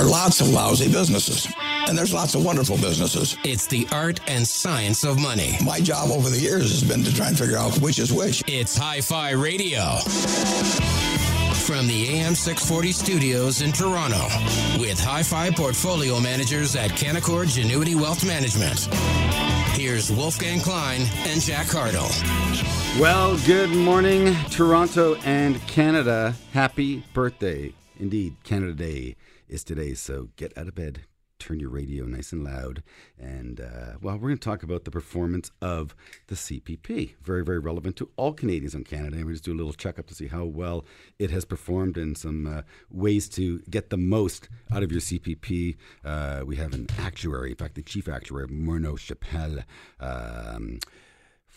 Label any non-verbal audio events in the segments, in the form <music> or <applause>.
are lots of lousy businesses, and there's lots of wonderful businesses. It's the art and science of money. My job over the years has been to try and figure out which is which. It's Hi Fi Radio. From the AM 640 studios in Toronto, with Hi Fi portfolio managers at Canaccord Genuity Wealth Management. Here's Wolfgang Klein and Jack Hardle. Well, good morning, Toronto and Canada. Happy birthday. Indeed, Canada Day is today, so get out of bed, turn your radio nice and loud, and uh, well, we're going to talk about the performance of the CPP. Very, very relevant to all Canadians in Canada. And we just do a little checkup to see how well it has performed and some uh, ways to get the most out of your CPP. Uh, we have an actuary, in fact, the chief actuary, Morneau Shepell. Um,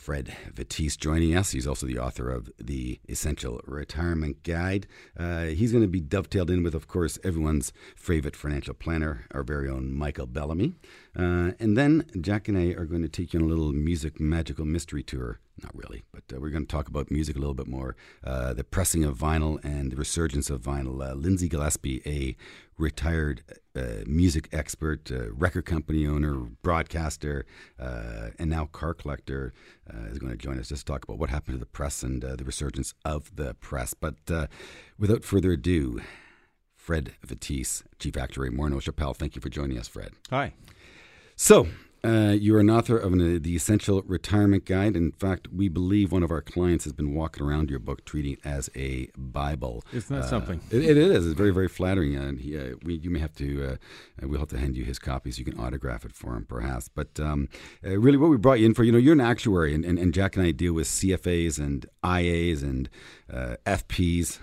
Fred Vettese joining us. He's also the author of the Essential Retirement Guide. Uh, he's going to be dovetailed in with, of course, everyone's favorite financial planner, our very own Michael Bellamy. Uh, and then Jack and I are going to take you on a little music magical mystery tour. Not really, but uh, we're going to talk about music a little bit more. Uh, the pressing of vinyl and the resurgence of vinyl. Uh, Lindsay Gillespie, a retired uh, music expert, uh, record company owner, broadcaster, and now car collector, is going to join us just to talk about what happened to the press and the resurgence of the press. But without further ado, Fred Vettese, Chief Actuary, Morneau Shepell, thank you for joining us, Fred. Hi. So, uh, you're an author of an, uh, the Essential Retirement Guide. In fact, we believe one of our clients has been walking around your book, treating it as a Bible. Isn't that Uh, something? It, it is. It's very, very flattering. And he, uh, we, you may have to. Uh, we'll have to hand you his copies. You can autograph it for him, perhaps. But um, uh, really, what we brought you in for, you know, you're an actuary, and, and, and Jack and I deal with CFAs and IAs and uh, FPs,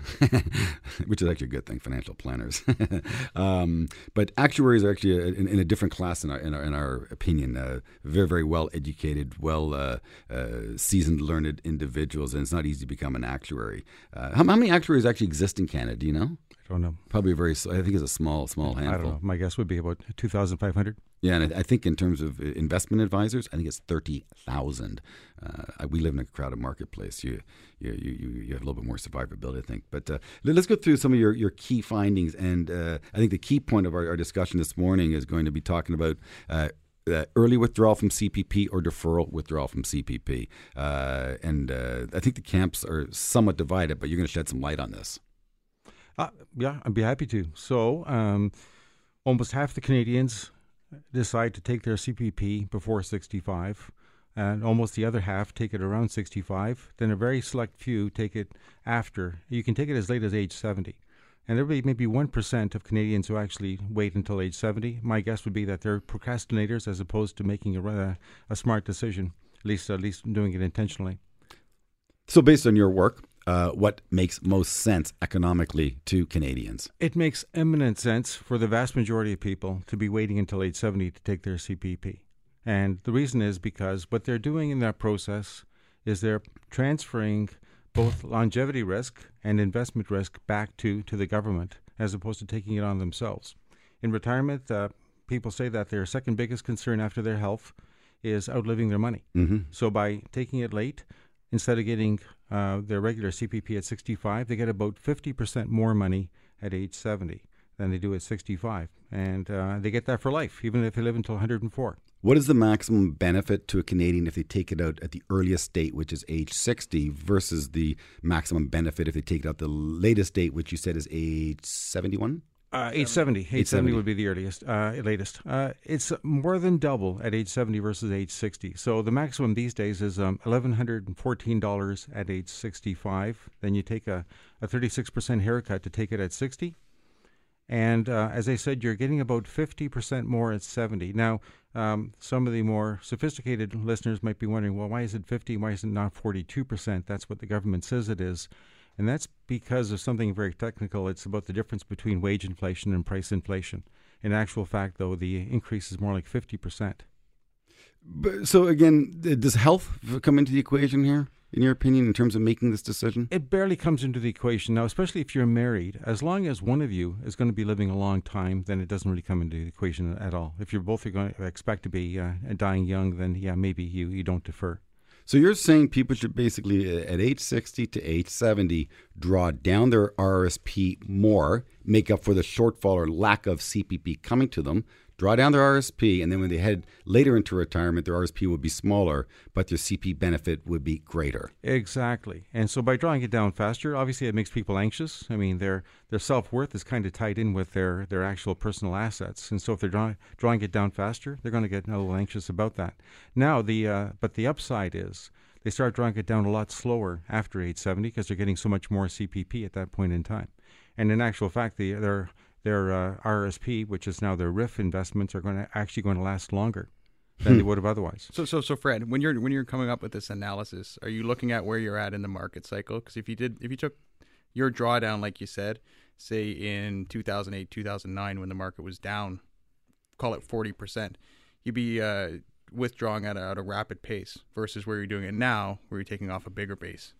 <laughs> which is actually a good thing, financial planners. <laughs> um, but actuaries are actually in, in a different class in our, in our, in our opinion. Uh, very, very well educated, well uh, uh, seasoned, learned individuals, and it's not easy to become an actuary. Uh, how, how many actuaries actually exist in Canada? Do you know? I don't know. Probably a very. I think it's a small, small I handful. don't know. My guess would be about 2,500. Yeah, and I, I think in terms of uh, investment advisors, I think it's thirty thousand. Uh, we live in a crowded marketplace. You, you, you, you have a little bit more survivability, I think. But uh, let- let's go through some of your, your key findings. And uh, I think the key point of our, our discussion this morning is going to be talking about. Uh, uh, early withdrawal from CPP or deferral withdrawal from CPP, uh, and uh, I think the camps are somewhat divided. But you're going to shed some light on this. Uh, yeah, I'd be happy to. So, um, almost half the Canadians decide to take their CPP before 65, and almost the other half take it around 65. Then a very select few take it after. You can take it as late as age 70. And there will be maybe 1% of Canadians who actually wait until age 70. My guess would be that they're procrastinators as opposed to making a, a, a smart decision, at least, at least doing it intentionally. So, based on your work, uh, what makes most sense economically to Canadians? It makes eminent sense for the vast majority of people to be waiting until age 70 to take their CPP. And the reason is because what they're doing in that process is they're transferring both longevity risk and investment risk back to, to the government as opposed to taking it on themselves. In retirement, uh, people say that their second biggest concern after their health is outliving their money. Mm-hmm. So by taking it late, instead of getting uh, their regular CPP at 65, they get about 50% more money at age 70 than they do at 65. And uh, they get that for life, even if they live until 104. What is the maximum benefit to a Canadian if they take it out at the earliest date, which is age 60, versus the maximum benefit if they take it out the latest date, which you said is age 71? Uh, age 70. Age 70 70. would be the earliest, uh, latest. Uh, it's more than double at age 70 versus age 60. So the maximum these days is um, $1,114 at age 65. Then you take a, a 36% haircut to take it at 60. And uh, as I said, you're getting about 50% more at 70. Now, um, some of the more sophisticated listeners might be wondering, well, why is it 50? Why is it not 42%? That's what the government says it is. And that's because of something very technical. It's about the difference between wage inflation and price inflation. In actual fact, though, the increase is more like 50%. But, so again, does health come into the equation here, in your opinion, in terms of making this decision? It barely comes into the equation now, especially if you're married. As long as one of you is going to be living a long time, then it doesn't really come into the equation at all. If you're both are going to expect to be uh, dying young, then yeah, maybe you, you don't defer. So you're saying people should basically uh, at age 60 to age 70 draw down their RSP more, make up for the shortfall or lack of CPP coming to them, draw down their RSP, and then when they head later into retirement, their RSP would be smaller, but their CP benefit would be greater. Exactly. And so by drawing it down faster, obviously it makes people anxious. I mean, their their self worth is kind of tied in with their, their actual personal assets. And so if they're drawing drawing it down faster, they're going to get a little anxious about that. Now the uh, but the upside is they start drawing it down a lot slower after age 70 because they're getting so much more CPP at that point in time. And in actual fact, the, their their uh, RSP, which is now their RRIF investments, are going to actually going to last longer than they would have otherwise. So, so, so, Fred, when you're when you're coming up with this analysis, are you looking at where you're at in the market cycle? Because if you did, if you took your drawdown, like you said, say in 2008, 2009, when the market was down, call it 40 percent, you'd be uh, withdrawing at a, at a rapid pace versus where you're doing it now, where you're taking off a bigger base.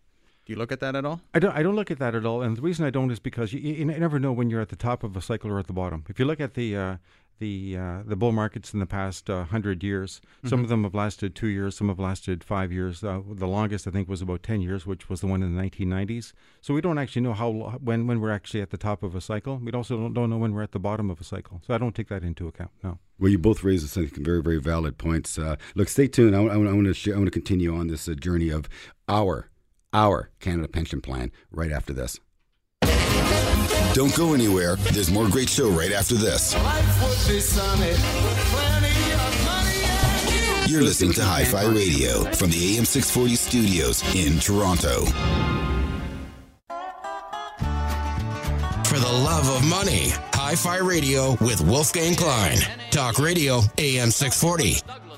Do you look at that at all? I don't. I don't look at that at all, and the reason I don't is because you, you never know when you're at the top of a cycle or at the bottom. If you look at the uh, the uh, the bull markets in the past uh, hundred years, mm-hmm. some of them have lasted two years, some have lasted five years. Uh, the longest I think was about ten years, which was the one in the 1990s. So we don't actually know how when when we're actually at the top of a cycle. We also don't, don't know when we're at the bottom of a cycle. So I don't take that into account. No. Well, you both raised some very, very valid points. Uh, look, stay tuned. I, I, I want to I want to continue on this uh, journey of our our Canada Pension Plan right after this. Don't go anywhere. There's more great show right after this. You're listening to Hi Fi Radio from the AM 640 studios in Toronto. For the love of money, Hi Fi Radio with Wolfgang Klein. Talk Radio AM 640.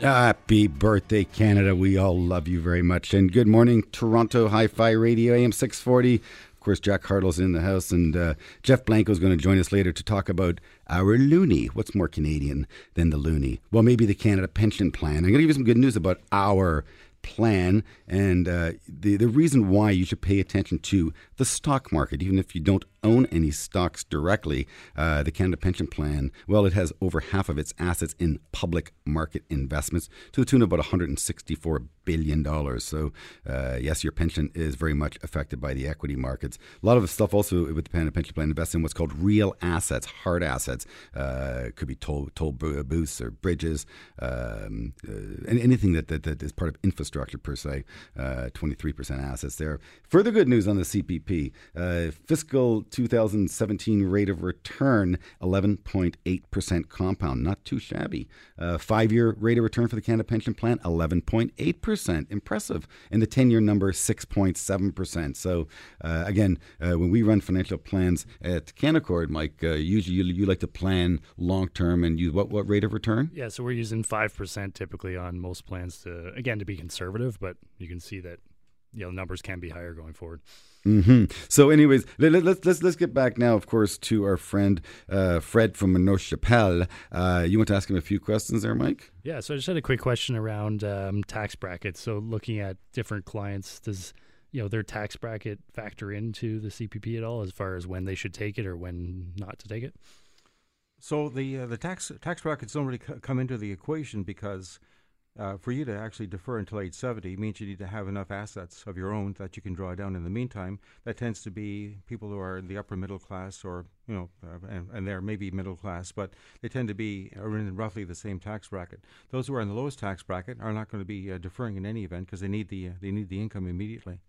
Happy birthday, Canada. We all love you very much. And good morning, Toronto Hi Fi Radio, AM 640. Of course, Jack Hartle's in the house, and uh, Jeff Blanco is going to join us later to talk about our loonie. What's more Canadian than the loonie? Well, maybe the Canada Pension Plan. I'm going to give you some good news about our plan and uh, the, the reason why you should pay attention to the stock market, even if you don't own any stocks directly. Uh, the Canada Pension Plan, well, it has over half of its assets in public market investments to the tune of about $164 billion. So, uh, yes, your pension is very much affected by the equity markets. A lot of the stuff also with the Canada Pension Plan invests in what's called real assets, hard assets. Uh, could be toll, toll booths or bridges, um, uh, anything that, that, that is part of infrastructure per se. 23% uh, assets there. Further good news on the CPP. Uh, fiscal 2017 rate of return, 11.8% compound. Not too shabby. Uh, five year rate of return for the Canada Pension Plan, 11.8%. Impressive. And the 10 year number, 6.7%. So, uh, again, uh, when we run financial plans at Canaccord, Mike, uh, usually you, you, like to plan long term and use what, what rate of return? Yeah, so we're using 5% typically on most plans to, again, to be conservative, but you can see that you know numbers can be higher going forward. Mm-hmm. So, anyways, let, us let's, let's let's get back now, of course, to our friend uh, Fred from Morneau Shepell. Uh, you want to ask him a few questions there, Mike? Yeah. So, I just had a quick question around um, tax brackets. So, looking at different clients, does you know their tax bracket factor into the CPP at all, as far as when they should take it or when not to take it? So the uh, the tax tax brackets don't really c- come into the equation because uh, for you to actually defer until age 70 means you need to have enough assets of your own that you can draw down in the meantime. That tends to be people who are in the upper middle class or, you know, uh, and, and they're maybe middle class, but they tend to be in roughly the same tax bracket. Those who are in the lowest tax bracket are not going to be uh, deferring in any event because they need the uh, they need the income immediately.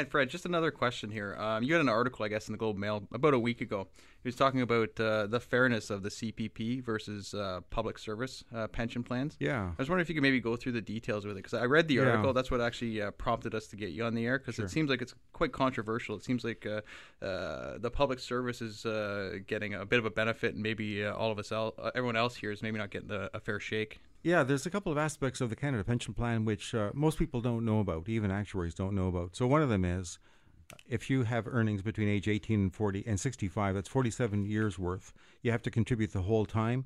And Fred, just another question here. Um, you had an article, I guess, in the Globe Mail about a week ago. He was talking about uh, the fairness of the CPP versus uh, public service uh, pension plans. Yeah. I was wondering if you could maybe go through the details with it because I read the article. Yeah. That's what actually uh, prompted us to get you on the air because sure. it seems like it's quite controversial. It seems like uh, uh, the public service is getting a bit of a benefit, and maybe all of us, el- everyone else here, is maybe not getting the, a fair shake. Yeah, there's a couple of aspects of the Canada Pension Plan which uh, most people don't know about, even actuaries don't know about. So one of them is uh, if you have earnings between age 18 and 40 and 65, that's 47 years worth. You have to contribute the whole time.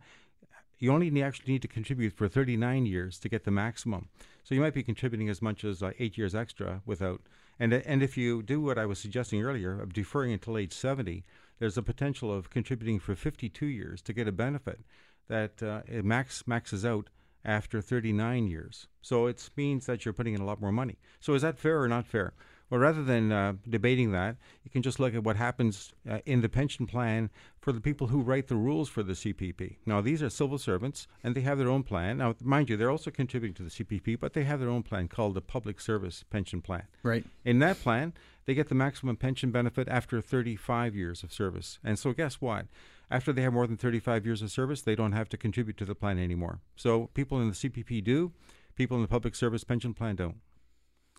you only need, actually need to contribute for 39 years to get the maximum. So you might be contributing as much as uh, eight years extra without. And and if you do what I was suggesting earlier of deferring until age 70, there's a potential of contributing for 52 years to get a benefit that uh, max maxes out after 39 years. So it means that you're putting in a lot more money. So is that fair or not fair? Well, rather than uh, debating that, you can just look at what happens uh, in the pension plan for the people who write the rules for the CPP. Now, these are civil servants, and they have their own plan. Now, mind you, they're also contributing to the CPP, but they have their own plan called the Public Service Pension Plan. Right. In that plan, they get the maximum pension benefit after 35 years of service. And so, guess what? After they have more than 35 years of service, they don't have to contribute to the plan anymore. So, people in the CPP do, people in the Public Service Pension Plan don't.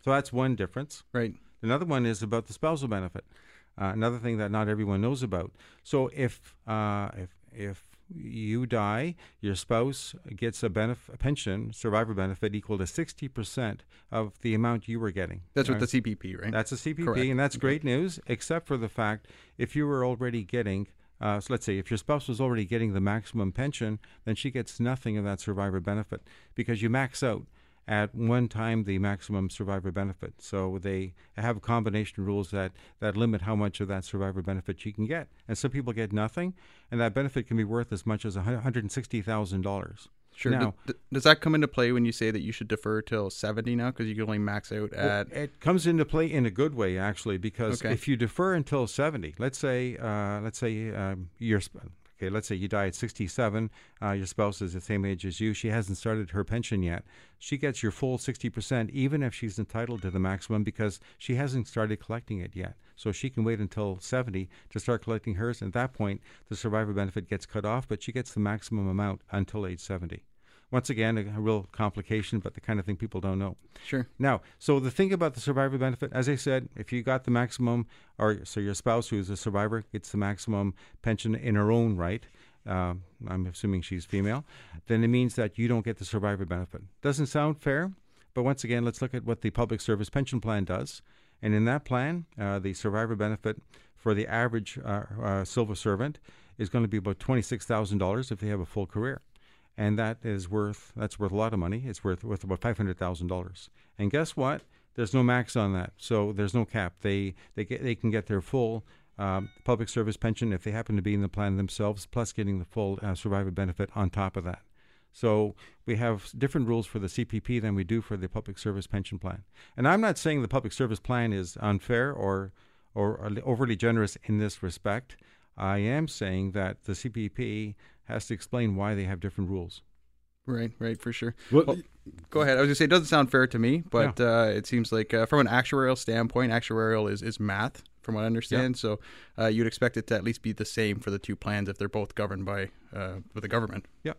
So that's one difference. Right. Another one is about the spousal benefit. Uh, another thing that not everyone knows about. So if uh, if if you die, your spouse gets a, benef- a pension, survivor benefit equal to sixty percent of the amount you were getting. That's with the CPP, right? That's a CPP, Correct. and that's great news, except for the fact if you were already getting. Uh, so let's say if your spouse was already getting the maximum pension, then she gets nothing of that survivor benefit because you max out at one time the maximum survivor benefit. So they have combination rules that, that limit how much of that survivor benefit you can get. And some people get nothing, and that benefit can be worth as much as $160,000. Sure. Now, D- does that come into play when you say that you should defer till 70 now because you can only max out Well, at it comes into play in a good way actually because Okay. if you defer until 70 let's say uh, let's say um, you're sp- okay let's say you die at 67 uh, your spouse is the same age as you she hasn't started her pension yet she gets your full 60% even if she's entitled to the maximum because she hasn't started collecting it yet so she can wait until 70 to start collecting hers at that point the survivor benefit gets cut off but she gets the maximum amount until age 70 once again, a, real complication, but the kind of thing people don't know. Sure. Now, so the thing about the survivor benefit, as I said, if you got the maximum, or so your spouse who's a survivor gets the maximum pension in her own right, uh, I'm assuming she's female, then it means that you don't get the survivor benefit. Doesn't sound fair, but once again, let's look at what the public service pension plan does. And in that plan, uh, the survivor benefit for the average uh, uh, civil servant is going to be about $26,000 if they have a full career and that is worth that's worth a lot of money. It's worth worth about five hundred thousand dollars. And guess what? There's no max on that, so there's no cap. They they get they can get their full um, public service pension if they happen to be in the plan themselves, plus getting the full uh, survivor benefit on top of that. So we have different rules for the CPP than we do for the public service pension plan. And I'm not saying the public service plan is unfair or or overly generous in this respect. I am saying that the CPP has to explain why they have different rules. Right, right, for sure. Well, Well, go ahead. I was gonna say it doesn't sound fair to me, but uh, it seems like uh, from an actuarial standpoint, actuarial is, is math, from what I understand. So uh, you'd expect it to at least be the same for the two plans if they're both governed by uh, with the government. yeah,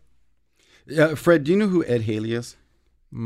Fred, do you know who Ed Halley is?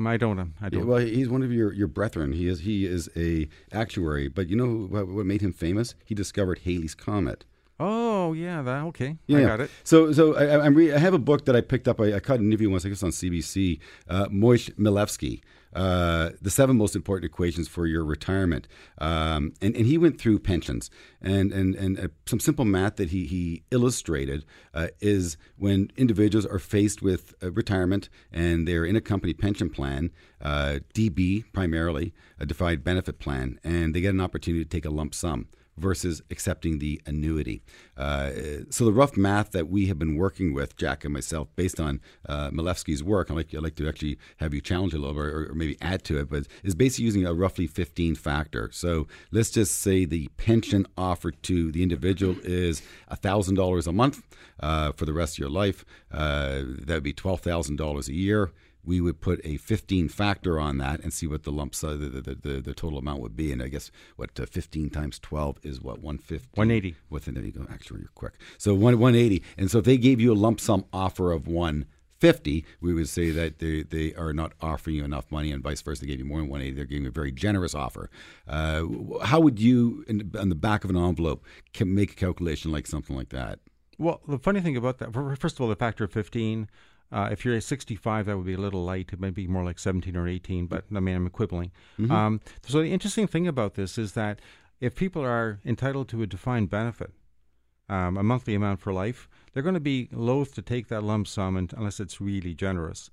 I don't. um, I don't. well, he's one of your, your brethren. He is he is a actuary, but you know what, what made him famous? He discovered Halley's comet. Oh yeah, that okay. Yeah, I got it. So, so I, I'm re- I have a book that I picked up. I, I caught an interview once, I guess, on CBC. Uh, Moish Milevsky, uh, the seven most important equations for your retirement, um, and and he went through pensions and and and uh, some simple math that he he illustrated uh, is when individuals are faced with uh, retirement and they're in a company pension plan, uh, DB primarily, a defined benefit plan, and they get an opportunity to take a lump sum versus accepting the annuity. Uh, so the rough math that we have been working with, Jack and myself, based on uh, Milevsky's work, I'd like, I'd like to actually have you challenge a little bit or, or maybe add to it, but is basically using a roughly 15 factor. So let's just say the pension offered to the individual is $1,000 a month uh, for the rest of your life. Uh, that would be $12,000 a year we would put a 15 factor on that and see what the lump sum, the, the, the, the total amount would be. And I guess what uh, 15 times 12 is what 150. 180. With there you go. Actually, you're quick. So one 180. And so if they gave you a lump sum offer of 150, we would say that they, they are not offering you enough money, and vice versa. They gave you more than 180. They're giving you a very generous offer. Uh, how would you, in, on the back of an envelope, can make a calculation like something like that? Well, the funny thing about that, first of all, the factor of 15, uh, if you're at 65, that would be a little light. It might be more like 17 or 18, but I mean, I'm quibbling. Um, so the interesting thing about this is that if people are entitled to a defined benefit, um, a monthly amount for life, they're going to be loath to take that lump sum unless it's really generous.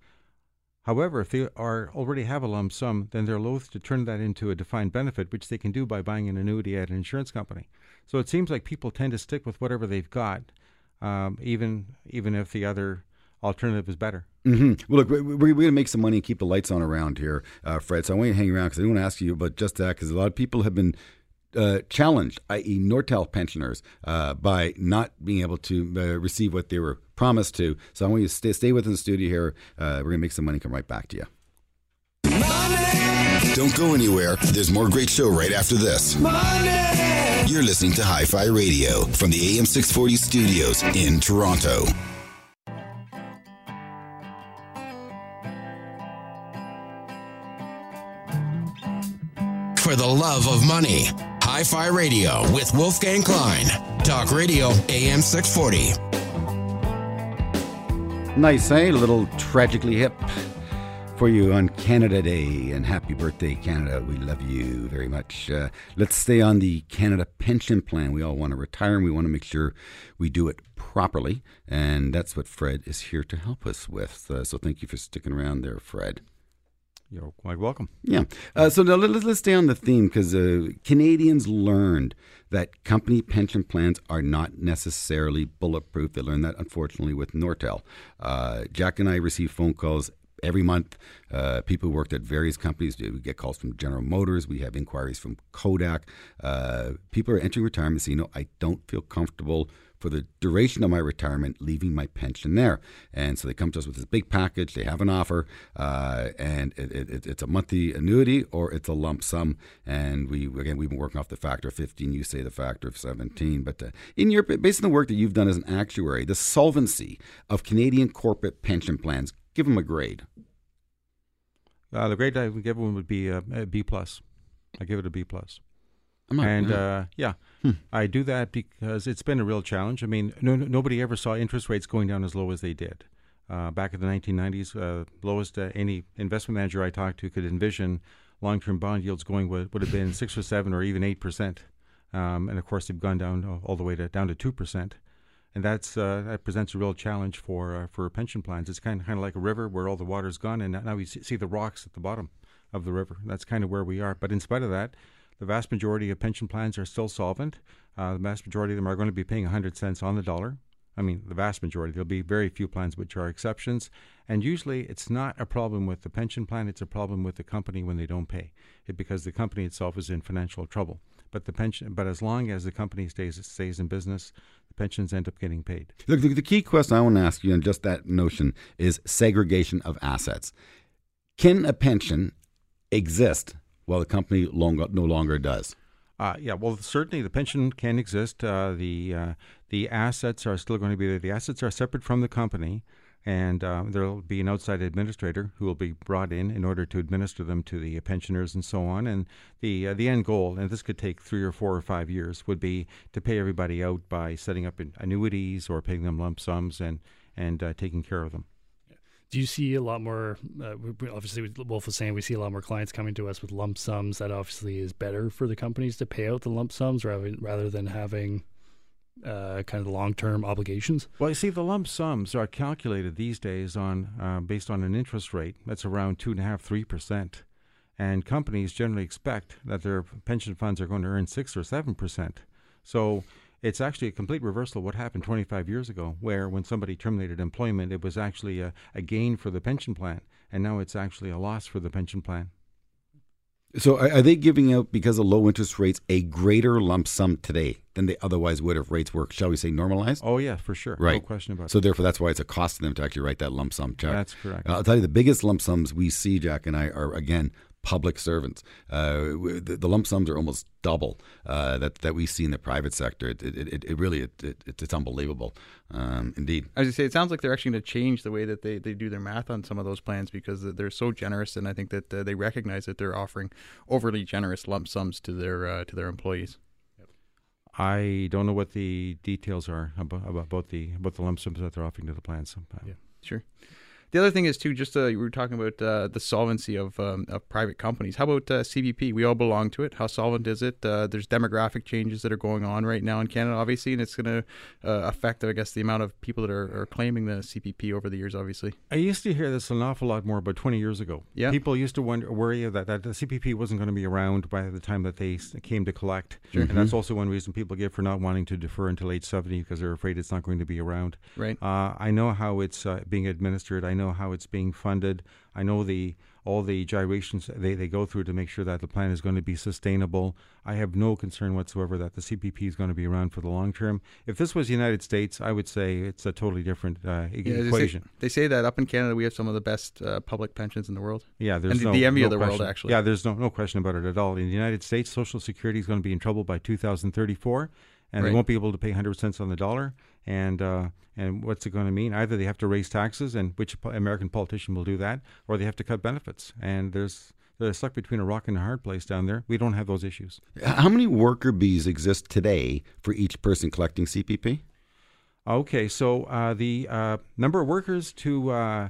However, if they are already have a lump sum, then they're loath to turn that into a defined benefit, which they can do by buying an annuity at an insurance company. So it seems like people tend to stick with whatever they've got, um, even even if the other alternative is better. Mm-hmm. Well, look, we're, we're going to make some money and keep the lights on around here, uh, Fred. So I want you to hang around because I want to ask you about just that because a lot of people have been uh, challenged, i.e., Nortel pensioners, uh, by not being able to uh, receive what they were promised to. So I want you to stay, stay within the studio here. Uh, we're going to make some money, come right back to you. Don't go anywhere. There's more great show right after this. You're listening to Hi Fi Radio from the AM 640 studios in Toronto. For the love of money, Hi Fi Radio with Wolfgang Klein. Talk Radio AM 640. Nice, eh? A little tragically hip for you on Canada Day. And happy birthday, Canada. We love you very much. Uh, let's stay on the Canada pension plan. We all want to retire and we want to make sure we do it properly. And that's what Fred is here to help us with. Uh, so thank you for sticking around there, Fred. You're quite welcome. Yeah. Uh, so now let, us stay on the theme because uh, Canadians learned that company pension plans are not necessarily bulletproof. They learned that, unfortunately, with Nortel. Uh, Jack and I received phone calls every month. Uh, people who worked at various companies. We get calls from General Motors. We have inquiries from Kodak. Uh, people are entering retirement saying, you know, I don't feel comfortable for the duration of my retirement, leaving my pension there. And so they come to us with this big package. They have an offer, uh, and it, it, it's a monthly annuity or it's a lump sum. And we again we've been working off the factor of 15. You say the factor of 17. But uh, in your based on the work that you've done as an actuary, the solvency of Canadian corporate pension plans, give them a grade. Uh, the grade I would give one would be a, a B plus. I give it a B plus. and uh, yeah, hmm. I do that because it's been a real challenge. I mean, no, nobody ever saw interest rates going down as low as they did. Uh, back in the 1990s, uh, lowest uh, any investment manager I talked to could envision long-term bond yields going would, would have been six or seven or even eight percent. Um, and of course, they've gone down all the way to down to two percent. And that's uh, that presents a real challenge for uh, for pension plans. It's kind of kind of like a river where all the water's gone, and now we see the rocks at the bottom of the river. That's kind of where we are. But in spite of that, the vast majority of pension plans are still solvent. Uh, the vast majority of them are going to be paying 100 cents on the dollar. I mean, the vast majority. There'll be very few plans which are exceptions. And usually it's not a problem with the pension plan, it's a problem with the company when they don't pay. It, because the company itself is in financial trouble. But the pension, but as long as the company stays stays in business, pensions end up getting paid. Look, the, the key question I want to ask you on just that notion is segregation of assets. Can a pension exist while the company long, no longer does. Uh, yeah, well, certainly the pension can exist. Uh, the uh, the assets are still going to be there. The assets are separate from the company, and uh, there will be an outside administrator who will be brought in in order to administer them to the pensioners and so on. And the uh, the end goal, and this could take three or four or five years, would be to pay everybody out by setting up annuities or paying them lump sums and and uh, taking care of them do you see a lot more? Uh, obviously, Wolf was saying we see a lot more clients coming to us with lump sums. That obviously is better for the companies to pay out the lump sums rather rather than having uh, kind of long term obligations. Well, you see, the lump sums are calculated these days on uh, based on an interest rate that's around two and a half, three percent, and companies generally expect that their pension funds are going to earn six or seven percent. So it's actually a complete reversal of what happened 25 years ago, where when somebody terminated employment, it was actually a, a gain for the pension plan, and now it's actually a loss for the pension plan. So, are they giving out because of low interest rates a greater lump sum today than they otherwise would if rates were, shall we say, normalized? Oh yeah, for sure, right? No question about. It. So, therefore, that's why it's a cost to them to actually write that lump sum check. That's correct. Uh, I'll tell you, the biggest lump sums we see, Jack and I, are again public servants. Uh, the, the, lump sums are almost double uh, that that we see in the private sector. It, it, it, it really it, it's unbelievable, um, indeed. As you say, it sounds like they're actually going to change the way that they, they do their math on some of those plans because they're so generous, and I think that uh, they recognize that they're offering overly generous lump sums to their uh, to their employees. I don't know what the details are about, about the about the lump sums that they're offering to the plans. Yeah, sure. The other thing is too, just uh, we were talking about uh, the solvency of um, of private companies. How about uh, CPP? We all belong to it. How solvent is it? Uh, there's demographic changes that are going on right now in Canada, obviously, and it's going to uh, affect, I guess, the amount of people that are, are claiming the CPP over the years. Obviously, I used to hear this an awful lot more about 20 years ago. Yeah. People used to wonder, worry that, that the CPP wasn't going to be around by the time that they came to collect. sure. And that's also one reason people give for not wanting to defer until age 70 because they're afraid it's not going to be around. Right. Uh, I know how it's uh, being administered. I know how it's being funded. I know the all the gyrations they, they go through to make sure that the plan is going to be sustainable. I have no concern whatsoever that the CPP is going to be around for the long term. If this was the United States, I would say it's a totally different uh, Yeah, they say- equation. They say, that up in Canada we have some of the best uh, public pensions in the world. Yeah, there's And the- no, the envy no of the world, question. actually. Yeah, there's no no question about it at all. In the United States, Social Security is going to be in trouble by 2034, and Right. they won't be able to pay 100 cents on the dollar. And uh, and what's it going to mean? Either they have to raise taxes, and which American politician will do that, or they have to cut benefits. And there's they're stuck between a rock and a hard place down there. We don't have those issues. How many worker bees exist today for each person collecting CPP? Okay, so uh, the uh, number of workers to uh,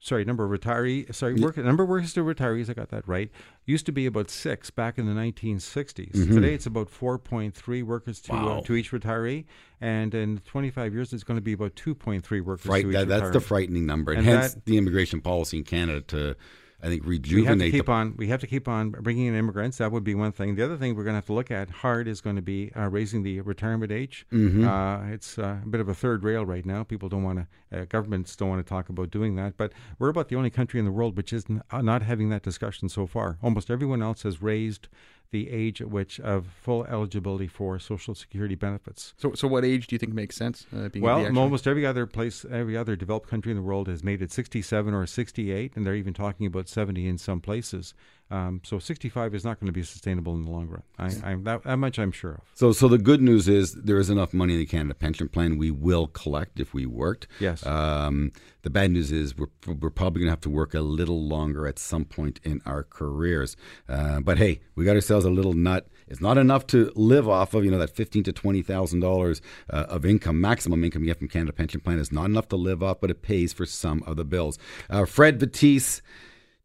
sorry, number of retiree sorry, work, number of workers to retirees. I got that right. Used to be about six back in the 1960s. Mm-hmm. Today it's about 4.3 workers to uh, to each retiree, and in 25 years it's going to be about 2.3 workers Right, to each that, that's the frightening number, and, And hence that- the immigration policy in Canada to, I think, rejuvenate. we have to keep the on. We have to keep on bringing in immigrants. That would be one thing. The other thing we're going to have to look at hard is going to be uh, raising the retirement age. Mm-hmm. Uh, it's uh, a bit of a third rail right now. People don't want to. Uh, governments don't want to talk about doing that. But we're about the only country in the world which is n- uh, not having that discussion so far. Almost everyone else has raised the age at which of full eligibility for Social Security benefits. So, so what age do you think makes sense? Uh, being Well, almost every other place, every other developed country in the world has made it 67 or 68, and they're even talking about 70 in some places. Um, so 65 is not going to be sustainable in the long run. I, that, that much I'm sure of. So, so the good news is there is enough money in the Canada Pension Plan. We will collect if we worked. Yes. Um, the bad news is we're, we're probably going to have to work a little longer at some point in our careers. Uh, but hey, we got ourselves a little nut. It's not enough to live off of. You know that fifteen to twenty thousand uh, dollars of income, maximum income you get from Canada Pension Plan is not enough to live off, but it pays for some of the bills. Uh, Fred Vettese.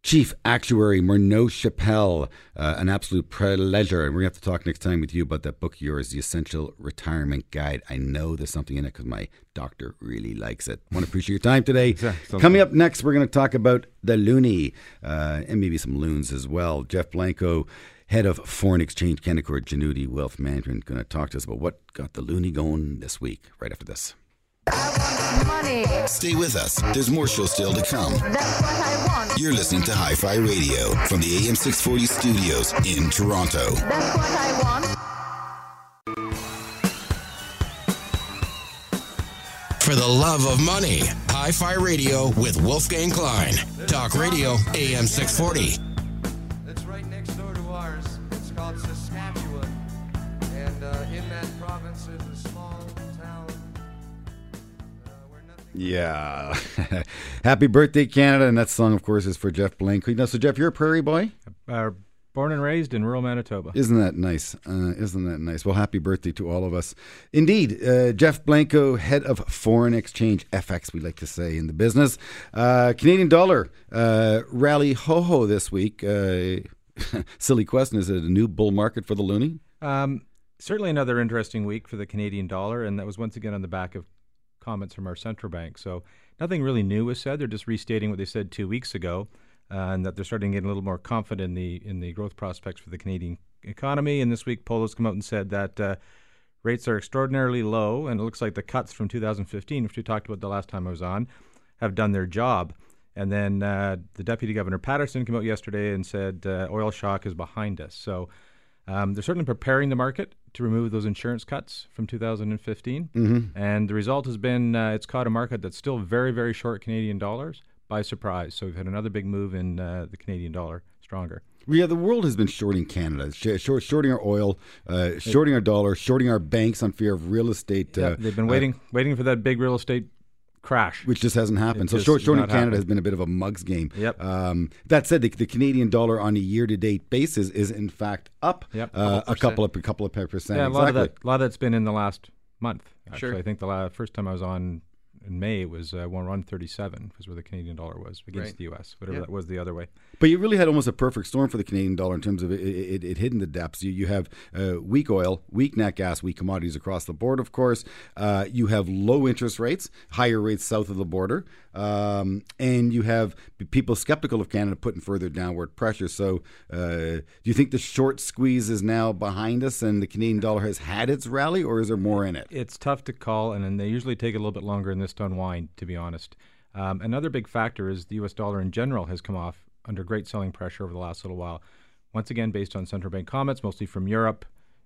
Chief Actuary Morneau Shepell, uh, an absolute pleasure. And we're going to have to talk next time with you about that book of yours, The Essential Retirement Guide. I know there's something in it because my doctor really likes it. want to appreciate your time today. Sounds Coming up next, we're going to talk about the Loonie uh, and maybe some loons as well. Jeff Blanco, head of foreign exchange Canaccord Genuity Wealth Management, going to talk to us about what got the Loonie going this week, right after this. Money. Stay with us. There's more show still to come. That's what I want. You're listening to Hi Fi Radio from the AM 640 studios in Toronto. That's what I want. For the love of money, Hi Fi Radio with Wolfgang Klein. Talk Radio AM 640. Yeah. <laughs> Happy birthday, Canada. And that song, of course, is for Jeff Blanco. Now, so, Jeff, you're a prairie boy? Uh, born and raised in rural Manitoba. Isn't that nice? Uh, isn't that nice? Well, happy birthday to all of us. Indeed, uh, Jeff Blanco, head of foreign exchange, FX, we like to say in the business. Uh, Canadian dollar uh, rally ho ho this week. Uh, <laughs> silly question is it a new bull market for the loonie? Um, certainly another interesting week for the Canadian dollar, and that was once again on the back of comments from our central bank. So nothing really new was said. They're just restating what they said two weeks ago, uh, and that they're starting to get a little more confident in the in the growth prospects for the Canadian economy. And this week, Poloz come out and said that. Uh, Rates are extraordinarily low, and it looks like the cuts from 2015, which we talked about the last time I was on, have done their job. And then uh, the Deputy Governor Patterson came out yesterday and said uh, oil shock is behind us. So um, they're certainly preparing the market to remove those insurance cuts from 2015. Mm-hmm. And the result has been uh, it's caught a market that's still very, very short Canadian dollars by surprise. So we've had another big move in uh, the Canadian dollar stronger. Yeah, the world has been shorting Canada, sh- short, shorting our oil, uh, shorting our dollar, shorting our banks on fear of real estate. Yeah, uh, they've been uh, waiting, waiting for that big real estate crash. which just hasn't happened. It so short, shorting Canada happening. has been a bit of a mugs game. Yep. Um, that said, the, the Canadian dollar on a year-to-date basis is in fact up Yep. uh, a Couple of a couple of percent. yeah, a lot exactly. of that, a lot of that's been in the last month. Actually, Sure. I think the la- first time I was on, in May, it was uh, 137 was where the Canadian dollar was against Right. the U.S. Whatever Yeah. that was the other way. But you really had almost a perfect storm for the Canadian dollar in terms of it, it, it hitting the depths. You, you have uh, weak oil, weak nat gas, weak commodities across the board, of course. Uh, you have low interest rates, higher rates south of the border. Um, and you have people skeptical of Canada putting further downward pressure. So, uh, do you think the short squeeze is now behind us and the Canadian dollar has had its rally, or is there more in it? It's tough to call, and then they usually take a little bit longer in this to unwind, to be honest. Um, another big factor is the U.S. dollar in general has come off under great selling pressure over the last little while. Once again, based on central bank comments, mostly from Europe,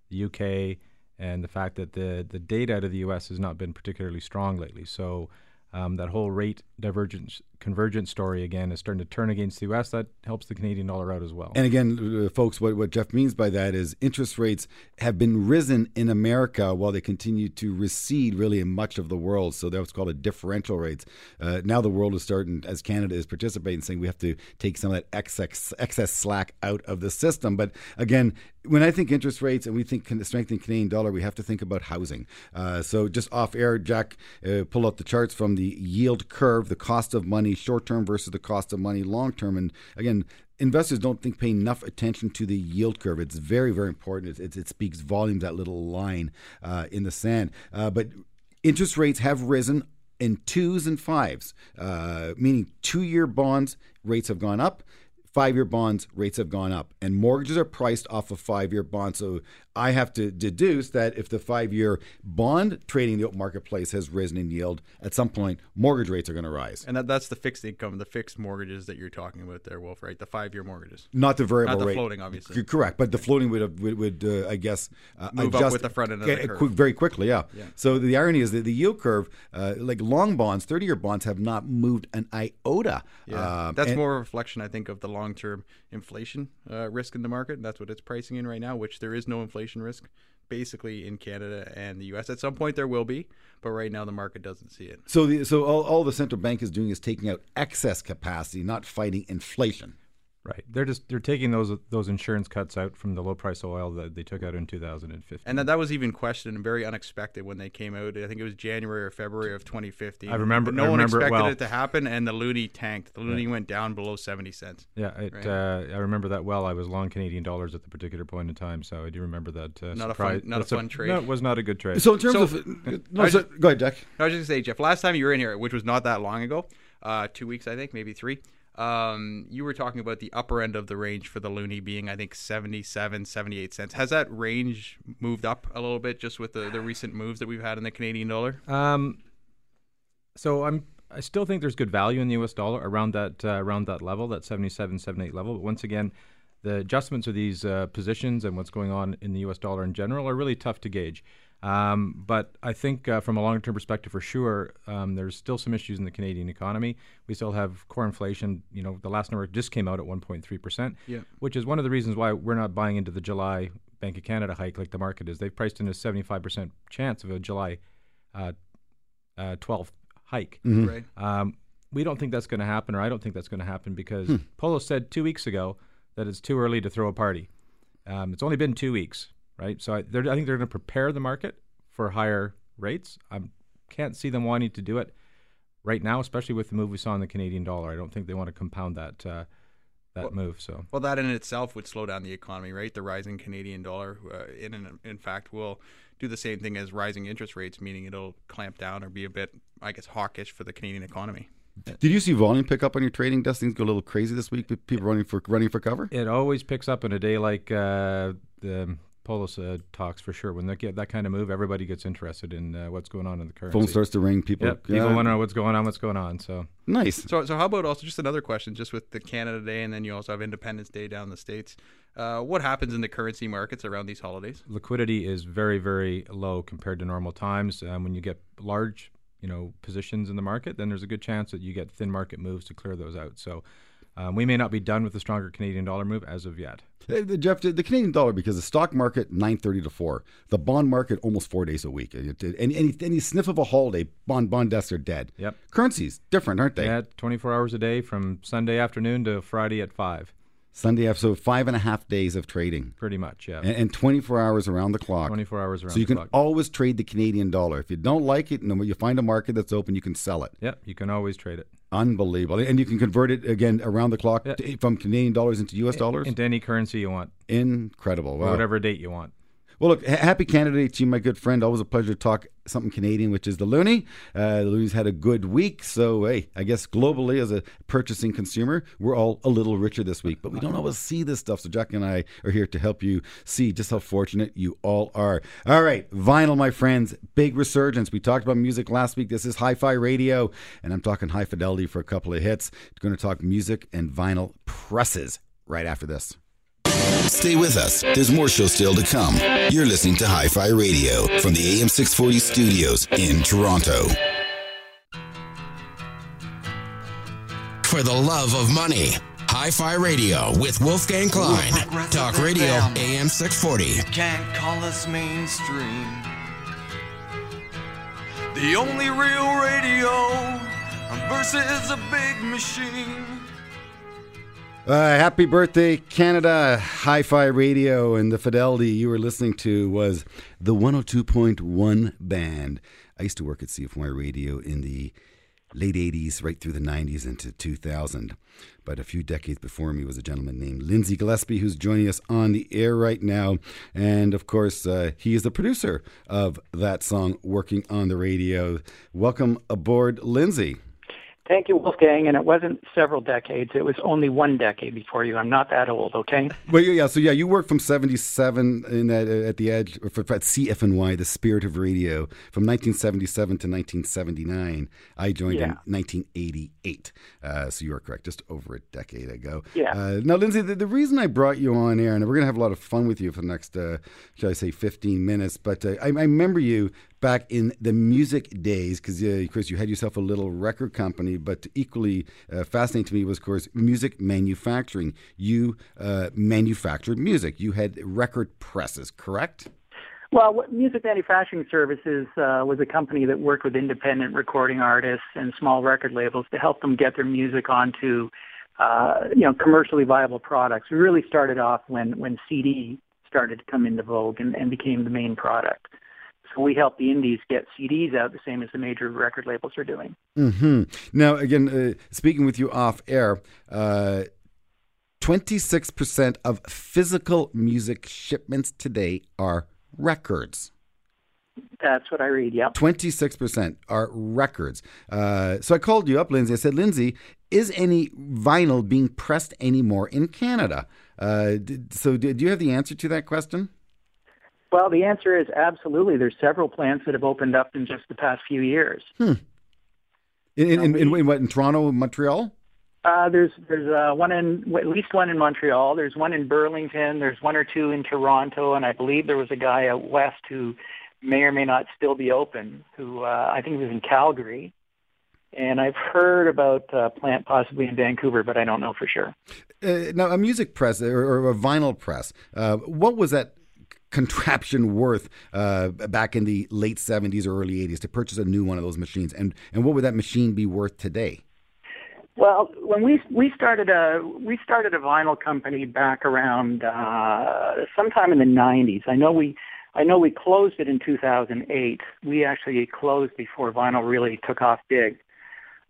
the UK, and the fact that the, the data out of the U.S. has not been particularly strong lately. So um, that whole rate divergence convergence story again is starting to turn against the U.S. That helps the Canadian dollar out as well. And again, uh, folks, what, what Jeff means by that is interest rates have been risen in America while they continue to recede really in much of the world. So that's called a differential rates. Uh, now the world is starting, as Canada is participating, saying we have to take some of that excess, excess slack out of the system. But again, when I think interest rates and we think strengthening Canadian dollar, we have to think about housing. Uh, so just off air, Jack, uh, pull up the charts from the yield curve, the cost of money short term versus the cost of money long term. And again, investors don't think pay enough attention to the yield curve. It's very, very important. It, it, it speaks volumes, that little line uh, in the sand. Uh, but interest rates have risen in twos and fives, uh, meaning two year bonds rates have gone up. Five year bonds rates have gone up, and mortgages are priced off of five year bonds. So I have to deduce that if the five year bond trading in the open marketplace has risen in yield, at some point mortgage rates are going to rise. And that, that's the fixed income, the fixed mortgages that you're talking about there, Wolf, right? The five year mortgages. Not the variable Not the rate. floating, obviously. C- Correct, but the floating would would, would uh, I guess, uh, Move up adjust with the front end of the curve. quick- very quickly. Yeah. Yeah. So the irony is that the yield curve, uh, like long bonds, thirty-year bonds, have not moved an iota. Yeah, Um, that's and- more a reflection, I think, of the long-term inflation uh, risk in the market. That's what it's pricing in right now, which there is no inflation risk, basically in Canada and the U.S. At some point there will be, but right now the market doesn't see it. So, the, so all, all the central bank is doing is taking out excess capacity, not fighting inflation. Right. They're just they're taking those those insurance cuts out from the low price oil that they took out in 2015. And that, that was even questioned and very unexpected when they came out. I think it was January or February of 2015. I remember- No I one remember it expected well. it to happen, and the loonie tanked. The loonie went down below 70 cents. yeah, it, Right. uh, I remember that well. I was long Canadian dollars at the particular point in time, so I do remember that. Uh, Not a surprise- fun- not a that's fun trade. No, it was not a good trade. So in terms So- of no, I so, just- go ahead, Jack. I was just gonna say, Jeff, last time you were in here, which was not that long ago, uh, two weeks, I think, maybe three. Um, you were talking about the upper end of the range for the loonie being, I think, 77, 78 cents. Has that range moved up a little bit just with the, the recent moves that we've had in the Canadian dollar? Um, so I'm I still think there's good value in the U.S. dollar around that uh, around that level, that 77, 78 level. But once again, the adjustments of these uh, positions and what's going on in the U.S. dollar in general are really tough to gauge. Um, but I think uh, from a longer term perspective, for sure, um, there's still some issues in the Canadian economy. We still have core inflation. You know, the last number just came out at 1.3 percent, Yeah. which is one of the reasons why we're not buying into the July Bank of Canada hike like the market is. They've priced in a 75 percent chance of a July uh, uh, 12th hike. Right. Um, we don't think that's going to happen, or I don't think that's going to happen because Poloz said two weeks ago that it's too early to throw a party. Um, it's only been two weeks, right? So I, they're- I think they're going to prepare the market for higher rates. I can't see them wanting to do it right now, especially with the move we saw in the Canadian dollar. I don't think they want to compound that uh, that Well- move. So Well, that in itself would slow down the economy, right? The rising Canadian dollar, uh, in in, in fact, will do the same thing as rising interest rates, meaning it'll clamp down or be a bit, I guess, hawkish for the Canadian economy. Did you see volume pick up on your trading desk? Things go a little crazy this week. with People running for running for cover. it always picks up in a day like uh, the Poloz uh, talks for sure. When they get that kind of move, everybody gets interested in uh, what's going on in the currency. Phone starts to ring. People. Yep, people Yeah. want to know what's going on, what's going on. So Nice. So, so how about also just another question, just with the Canada Day, and then you also have Independence Day down in the states. Uh, what happens in the currency markets around these holidays? liquidity is very, very low compared to normal times. Um, when you get large, you know, positions in the market, then there's a good chance that you get thin market moves to clear those out. So um, we may not be done with the stronger Canadian dollar move as of yet. Hey, the- Jeff, the Canadian dollar because the stock market nine thirty to four, the bond market almost four days a week. Any any any sniff of a holiday, bond bond desks are dead. Yep. Currencies different, aren't they? Yeah, 24 hours a day from Sunday afternoon to Friday at five. Sunday after, so five and a half days of trading. Pretty much, yeah. And, and 24 hours around the clock. 24 hours around So you can clock. always trade the Canadian dollar. If you don't like it, no, you find a market that's open, you can sell it. Yep, you can always trade it. Unbelievable. And you can convert it again around the clock Yeah. to- from Canadian dollars into US dollars. Into any currency you want, Incredible. or Wow. whatever date you want. Well, look, ha- happy Canada to you, my good friend. Always a pleasure to talk something Canadian, which is the Loonie. Uh, the Loonie's had a good week. So, hey, I guess globally, as a purchasing consumer, we're all a little richer this week. But we don't always see this stuff. So, Jack and I are here to help you see just how fortunate you all are. All right, vinyl, my friends, big resurgence. We talked about music last week. This is Hi Fi Radio, and I'm talking high fidelity for a couple of hits. going to talk music and vinyl presses right after this. Stay with us. There's more show still to come. You're listening to Hi Fi Radio from the AM 640 studios in Toronto. For the love of money. Hi Fi Radio with Wolfgang Klein. Talk Radio AM 640. Can't call us mainstream. The only real radio versus a big machine. Uh, happy birthday, Canada! Hi Fi Radio and the fidelity you were listening to was the 102.1 band. I used to work at CFNY Radio in the late 80s, right through the 90s into 2000. But a few decades before me was a gentleman named Lindsay Gillespie, who's joining us on the air right now. And of course, uh, he is the producer of that song, Working on the Radio. Welcome aboard, Lindsay. Thank you, Wolfgang. And it wasn't several decades; it was only one decade before you. I'm not that old, okay? <laughs> Well, yeah, yeah. So yeah, you worked from '77 in that uh, at the edge for, for at CFNY, the Spirit of Radio, from 1977 to 1979. I joined in 1988. Uh, so you are correct, just over a decade ago. Yeah. Uh, now, Lindsay, the, the reason I brought you on air, and we're gonna have a lot of fun with you for the next, uh, shall I say, 15 minutes. But uh, I, I remember you back in the music days because, uh, of course, you had yourself a little record company. But equally uh, fascinating to me was, of course, music manufacturing. You uh, manufactured music. You had record presses, correct? Well, Music Manufacturing Services uh, was a company that worked with independent recording artists and small record labels to help them get their music onto, uh, you know, commercially viable products. We really started off when when CD started to come into vogue and, and became the main product. So we help the indies get CDs out the same as the major record labels are doing. hmm Now, again, uh, speaking with you off air, uh, 26% of physical music shipments today are records. That's what I read. Yep. 26% are records. Uh, so I called you up, Lindsay. I said, Lindsay, is any vinyl being pressed anymore in Canada? Uh, did, so do, do you have the answer to that question? Well, the answer is absolutely. There's several plants that have opened up in just the past few years. In, in, in, in, in what, in Toronto, Montreal? Uh, there's there's uh, one in at least one in Montreal. There's one in Burlington. There's one or two in Toronto, and I believe there was a guy out west who may or may not still be open. Who uh, I think was in Calgary, and I've heard about a plant possibly in Vancouver, but I don't know for sure. Uh, now, a music press or, or a vinyl press, uh, what was that contraption worth uh, back in the late 70s or early 80s to purchase a new one of those machines? And, and what would that machine be worth today? Well, when we we started a we started a vinyl company back around uh, sometime in the '90s. I know we I know we closed it in 2008. We actually closed before vinyl really took off big.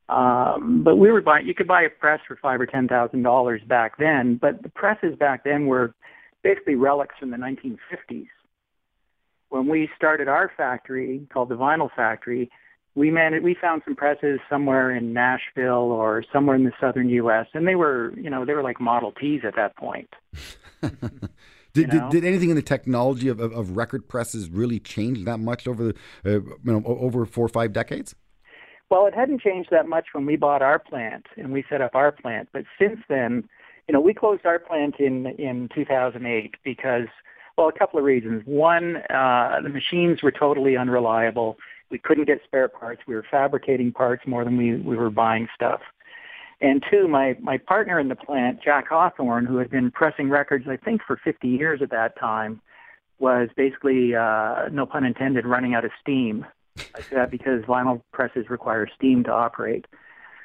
Um, but we were buying. You could buy a press for five or ten thousand dollars back then. But the presses back then were basically relics from the 1950s. When we started our factory called the Vinyl Factory, we managed, we found some presses somewhere in Nashville or somewhere in the southern U.S. and they were, you know, they were like Model Ts at that point. <laughs> Did, did, did anything in the technology of, of, of record presses really change that much over the, uh, you know, over four or five decades? Well, it hadn't changed that much when we bought our plant and we set up our plant, but since then, you know, we closed our plant in in 2008 because, well, a couple of reasons. One, uh, the machines were totally unreliable. We couldn't get spare parts. We were fabricating parts more than we, we were buying stuff. And two, my, my partner in the plant, Jack Hawthorne, who had been pressing records, I think, for 50 years at that time, was basically, uh, no pun intended, running out of steam. I say that because vinyl presses require steam to operate.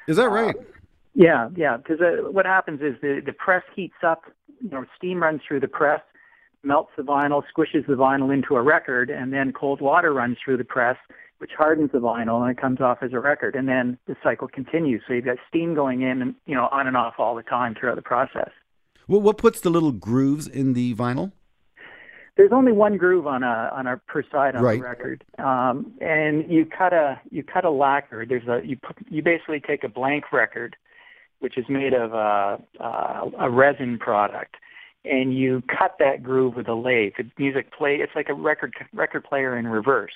Is that right? Yeah, yeah. Because uh, what happens is the the press heats up. You know, steam runs through the press, melts the vinyl, squishes the vinyl into a record, and then cold water runs through the press, which hardens the vinyl, and it comes off as a record. And then the cycle continues. So you've got steam going in, and you know, on and off all the time throughout the process. Well, what puts the little grooves in the vinyl? There's only one groove on a on a per side on Right. the record, um, and you cut a you cut a lacquer. There's a you put, you basically take a blank record, which is made of uh, uh, a resin product, and you cut that groove with a lathe. The music play it's like a record record player in reverse.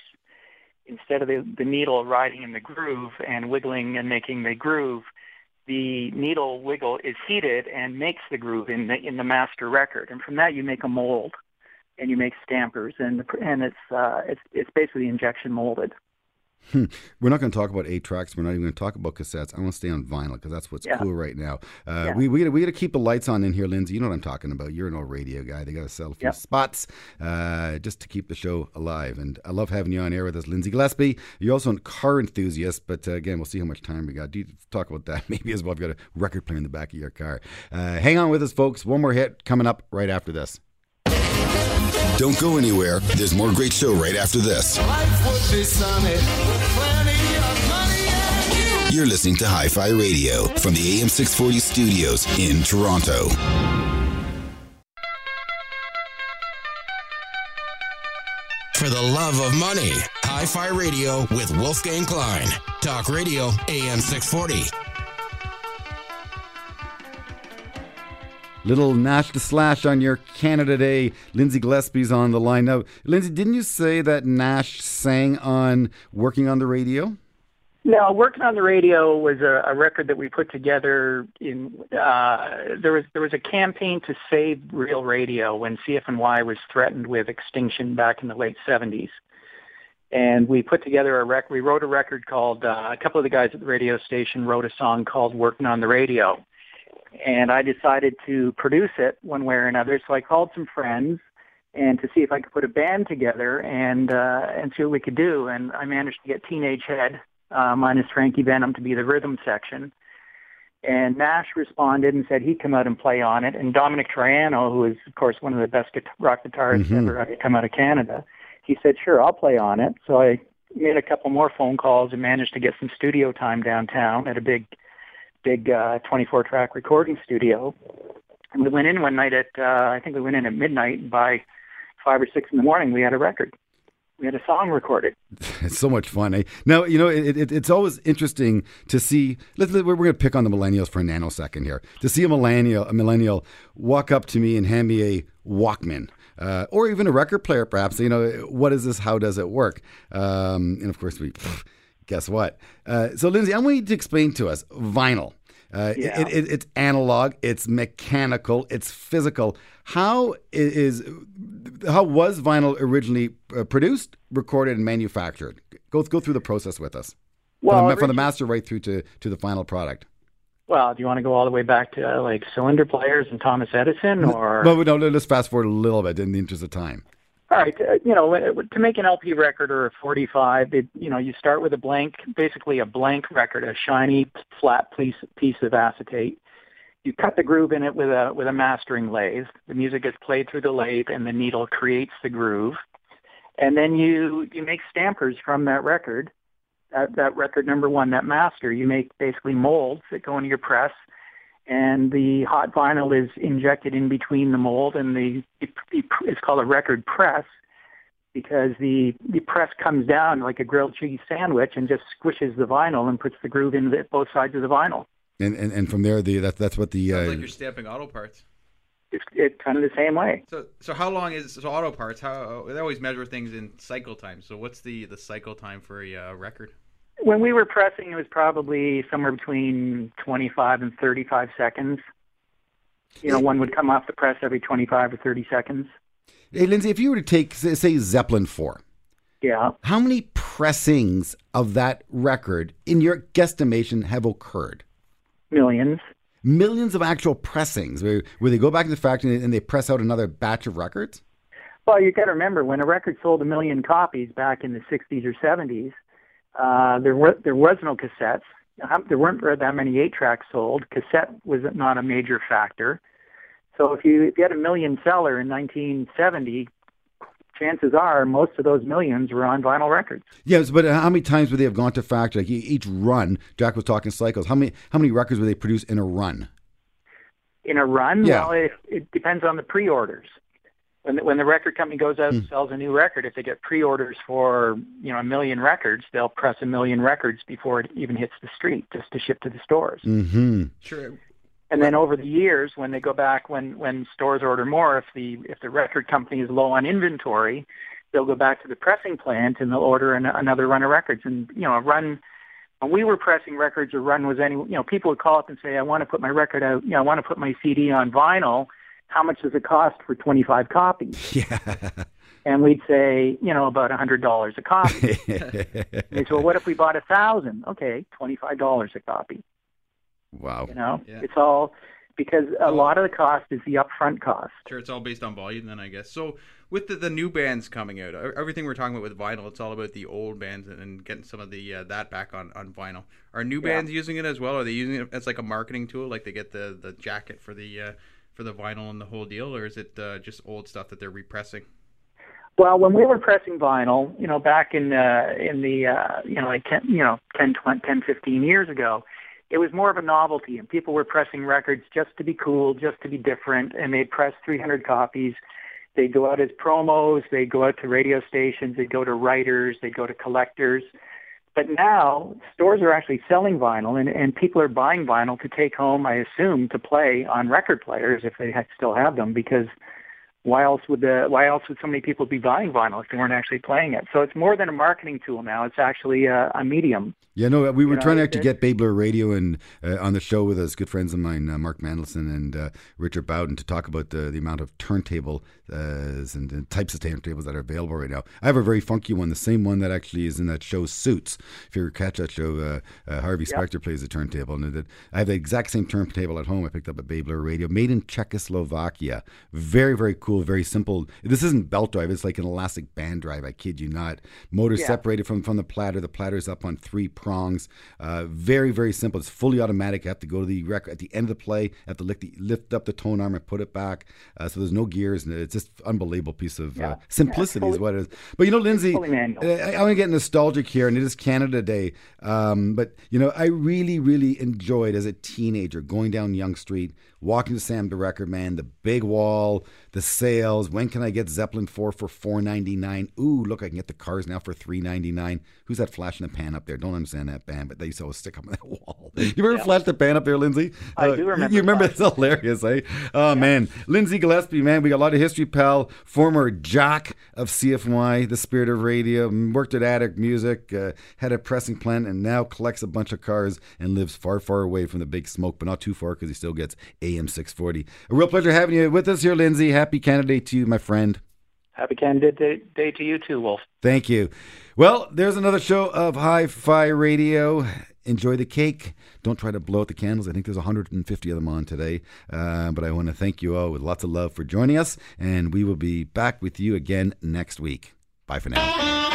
Instead of the, the needle riding in the groove and wiggling and making the groove, the needle wiggle is heated and makes the groove in the in the master record, and from that you make a mold, and you make stampers, and the, and it's uh, it's it's basically injection molded. <laughs> We're not going to talk about eight tracks. We're not even going to talk about cassettes. I want to stay on vinyl because that's what's Yeah. cool right now. Uh, Yeah. We we got we to keep the lights on in here, Lindsay. You know what I'm talking about. You're an old radio guy. They got to sell a few Yep. spots uh, just to keep the show alive. And I love having you on air with us, Lindsay Gillespie. You're also a car enthusiast, but uh, again, we'll see how much time we got. Do you talk about that <laughs> maybe as well? I've got a record player in the back of your car. Uh, hang on with us, folks. One more hit coming up right after this. Don't go anywhere. There's more great show right after this. You're listening to Hi Fi Radio from the AM 640 studios in Toronto. For the love of money, Hi Fi Radio with Wolfgang Klein. Talk Radio AM 640. Little Nash the Slash on your Canada Day. Lindsay Gillespie's on the line. Now, Lindsay, didn't you say that Nash sang on Working on the Radio? No, working on the radio was a, a record that we put together. In uh, there was there was a campaign to save real radio when CFNY was threatened with extinction back in the late seventies, and we put together a rec. We wrote a record called. Uh, a couple of the guys at the radio station wrote a song called "Working on the Radio," and I decided to produce it one way or another. So I called some friends and to see if I could put a band together and uh, and see what we could do. And I managed to get Teenage Head uh, minus Frankie Venom to be the rhythm section. And Nash responded and said he'd come out and play on it. And Domenic Troiano, who is of course one of the best guitar- rock guitarists Mhm. ever uh, come out of Canada, he said, "Sure, I'll play on it." So I made a couple more phone calls and managed to get some studio time downtown at a big, big uh, 24-track recording studio. And we went in one night at uh, I think we went in at midnight. And by five or six in the morning, we had a record. We had a song recorded. <laughs> It's so much fun. Eh? Now, you know, it, it, it's always interesting to see. Let's, let, we're going to pick on the millennials for a nanosecond here. To see a millennial, a millennial, walk up to me and hand me a Walkman, uh, or even a record player, perhaps. You know, what is this? How does it work? Um, and of course, we guess what. Uh, so, Lindsay, I want you to explain to us vinyl. Uh, Yeah. it, it, it's analog, it's mechanical, it's physical. How is how was vinyl originally uh, produced, recorded, and manufactured? Go go through the process with us. Well, from, the, from the master right through to, to the final product. Well, do you want to go all the way back to uh, like cylinder players and Thomas Edison, or Well, no, let's fast forward a little bit in the interest of time. All right? Uh, you know, uh, to make an LP record or a 45, it, you know, you start with a blank, basically a blank record, a shiny flat piece piece of acetate. You cut the groove in it with a with a mastering lathe. The music gets played through the lathe, and the needle creates the groove. And then you you make stampers from that record, that that record number one, that master. You make basically molds that go into your press, and the hot vinyl is injected in between the mold and the it's called a record press because the the press comes down like a grilled cheese sandwich and just squishes the vinyl and puts the groove in the, both sides of the vinyl. And and, and from there, the that, that's what the Sounds uh, like you're stamping auto parts. It's it's kind of the same way. So, so how long is so auto parts? How they always measure things in cycle time. So, what's the the cycle time for a uh, record? When we were pressing, it was probably somewhere between 25 and 35 seconds. You know, one would come off the press every 25 or 30 seconds. Hey, Lindsay, if you were to take, say, Zeppelin 4, Yeah. how many pressings of that record, in your guesstimation, have occurred? Millions. Millions of actual pressings where, where they go back to the factory and they press out another batch of records? Well, you got to remember when a record sold a million copies back in the 60s or 70s, uh, there were there was no cassettes. there weren't that many eight tracks sold. Cassette was not a major factor. So if you if you had a million seller in 1970, chances are most of those millions were on vinyl records. Yes, but how many times would they have gone to factory? Like each run, Jack was talking cycles. How many how many records would they produce in a run? In a run, Yeah. well, it, it depends on the pre-orders. When the, when the record company goes out and sells a new record, if they get pre-orders for you know a million records, they'll press a million records before it even hits the street, just to ship to the stores. Mm-hmm. Sure. And then over the years, when they go back, when when stores order more, if the if the record company is low on inventory, they'll go back to the pressing plant and they'll order an, another run of records. And you know, a run when we were pressing records, a run was any you know people would call up and say, I want to put my record out, you know, I want to put my CD on vinyl. How much does it cost for 25 copies? <laughs> Yeah. And we'd say, you know, about a hundred dollars a copy. <laughs> and they said, well, what if we bought a thousand? Okay, twenty-five dollars a copy. wow. You know, Yeah. it's all because a lot of the cost is the upfront cost. Sure, it's all based on volume then, I guess. So with the, the new bands coming out, everything we're talking about with vinyl, it's all about the old bands and, and getting some of the uh, that back on, on vinyl. Are new Yeah. bands using it as well? Are they using it as like a marketing tool, like they get the, the jacket for the uh, for the vinyl and the whole deal, or is it uh, just old stuff that they're repressing? Well, when we were pressing vinyl, you know, back in uh, in the uh, you know like 10, you know 10, 20, 10, 15 years ago, it was more of a novelty, and people were pressing records just to be cool, just to be different, and they'd press 300 copies. They'd go out as promos. They'd go out to radio stations. They'd go to writers. They'd go to collectors. But now stores are actually selling vinyl, and, and people are buying vinyl to take home, I assume, to play on record players if they ha- still have them, because why else would the why else would so many people be buying vinyl if they weren't actually playing it? So it's more than a marketing tool now. It's actually a, a medium. Yeah, no, we were You know, trying to actually get Bay Bloor Radio and uh, on the show with us, good friends of mine, uh, Mark Mandelson and uh, Richard Bowden, to talk about the, the amount of turntable uh, and, and types of turntables that are available right now. I have a very funky one, the same one that actually is in that show Suits. If you catch that show, uh, uh, Harvey Yep. Specter plays the turntable, and that I have the exact same turntable at home. I picked up at Bay Bloor Radio, made in Czechoslovakia. Very, very cool, very simple. This isn't belt drive; it's like an elastic band drive. I kid you not. Motor Yeah. separated from from the platter. The platter is up on three prongs. Uh, very, very simple. It's fully automatic. You have to go to the record at the end of the play. You have to lift, the, lift up the tone arm and put it back. Uh, so there's no gears, and it's just unbelievable piece of uh, simplicity is fully- what it is. But you know, Lindsay, uh, I, I want to get nostalgic here, and it is Canada Day. Um, but you know, I really, really enjoyed as a teenager going down Yonge Street, walking to Sam the Record Man, the big wall, the sales. When can I get Zeppelin four for four ninety nine? Ooh, look, I can get the cars now for three ninety nine. Who's that flashing the pan up there? Don't understand that band, but they used to always stick up <laughs> on that wall. You remember flash the pan up there, Lindsay? I Uh, do remember You remember? Flash. It's hilarious, eh? Oh man, Lindsay Gillespie, man, we got a lot of history, pal. Former jock of CFNY, the Spirit of Radio, worked at Attic Music, uh, had a pressing plant, and now collects a bunch of cars and lives far, far away from the big smoke, but not too far because he still gets AM 640. A real pleasure having you with us here, Lindsay. Happy Canada Day to you, my friend. Happy Canada Day, Day to you too, Wolf. Thank you. Well, there's another show of Hi Fi Radio. Enjoy the cake. Don't try to blow out the candles. I think there's 150 of them on today. Uh, but I want to thank you all with lots of love for joining us. And we will be back with you again next week. Bye for now.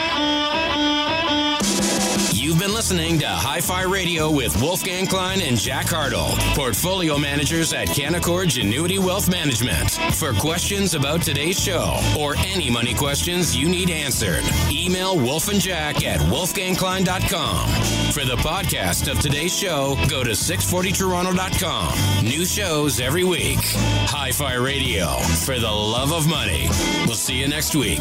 You've been listening to Hi Fi Radio with Wolfgang Klein and Jack Hartle, portfolio managers at Canaccord Genuity Wealth Management. For questions about today's show or any money questions you need answered, email Wolf and Jack at wolfgangklein.com. For the podcast of today's show, go to 640toronto.com. New shows every week. Hi Fi Radio, for the love of money. We'll see you next week.